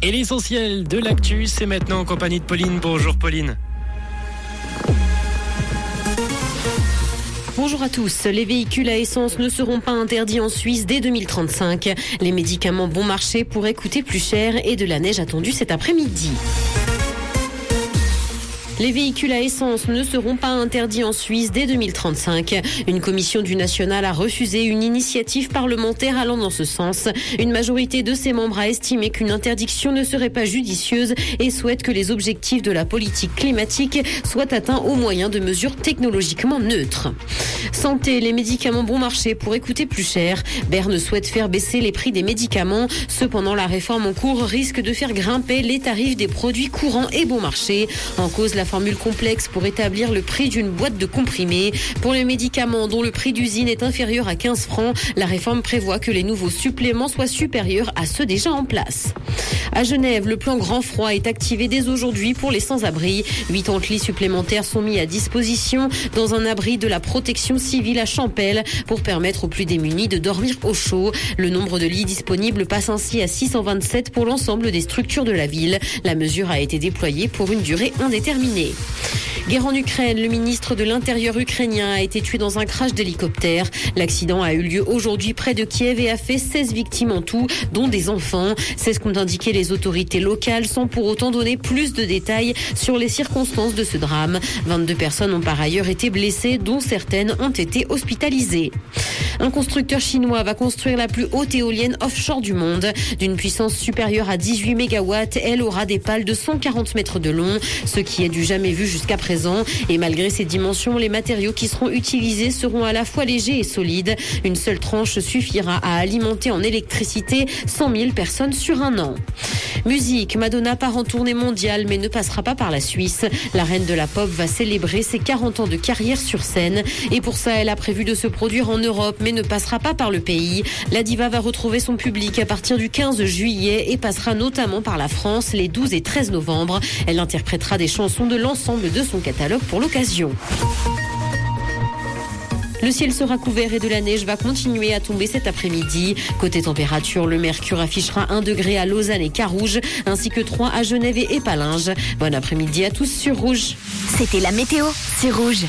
Et l'essentiel de l'actu, c'est maintenant en compagnie de Pauline. Bonjour Pauline. Bonjour à tous. Les véhicules à essence ne seront pas interdits en Suisse dès 2035. Les médicaments bon marché pourraient coûter plus cher et de la neige attendue cet après-midi. Les véhicules à essence ne seront pas interdits en Suisse dès 2035. Une commission du national a refusé une initiative parlementaire allant dans ce sens. Une majorité de ses membres a estimé qu'une interdiction ne serait pas judicieuse et souhaite que les objectifs de la politique climatique soient atteints au moyen de mesures technologiquement neutres. Santé, les médicaments bon marché pourraient coûter plus cher. Berne souhaite faire baisser les prix des médicaments. Cependant, la réforme en cours risque de faire grimper les tarifs des produits courants et bon marché. En cause, la formule complexe pour établir le prix d'une boîte de comprimés. Pour les médicaments dont le prix d'usine est inférieur à 15 francs, la réforme prévoit que les nouveaux suppléments soient supérieurs à ceux déjà en place. À Genève, le plan grand froid est activé dès aujourd'hui pour les sans-abri. 80 lits supplémentaires sont mis à disposition dans un abri de la protection civile à Champel pour permettre aux plus démunis de dormir au chaud. Le nombre de lits disponibles passe ainsi à 627 pour l'ensemble des structures de la ville. La mesure a été déployée pour une durée indéterminée. Guerre en Ukraine, le ministre de l'Intérieur ukrainien a été tué dans un crash d'hélicoptère. L'accident a eu lieu aujourd'hui près de Kiev et a fait 16 victimes en tout, dont des enfants. C'est ce qu'ont indiqué les autorités locales sans pour autant donner plus de détails sur les circonstances de ce drame. 22 personnes ont par ailleurs été blessées, dont certaines ont été hospitalisées. Un constructeur chinois va construire la plus haute éolienne offshore du monde. D'une puissance supérieure à 18 MW, elle aura des pales de 140 mètres de long, ce qui est du jamais vu jusqu'à présent. Et malgré ces dimensions, les matériaux qui seront utilisés seront à la fois légers et solides. Une seule tranche suffira à alimenter en électricité 100 000 personnes sur un an. Musique, Madonna part en tournée mondiale mais ne passera pas par la Suisse. La reine de la pop va célébrer ses 40 ans de carrière sur scène et pour ça elle a prévu de se produire en Europe ne passera pas par le pays. La diva va retrouver son public à partir du 15 juillet et passera notamment par la France les 12 et 13 novembre. Elle interprétera des chansons de l'ensemble de son catalogue pour l'occasion. Le ciel sera couvert et de la neige va continuer à tomber cet après-midi. Côté température, le mercure affichera 1 degré à Lausanne et Carouge, ainsi que 3 à Genève et Épalinges. Bon après-midi à tous sur Rouge. C'était la météo, c'est Rouge.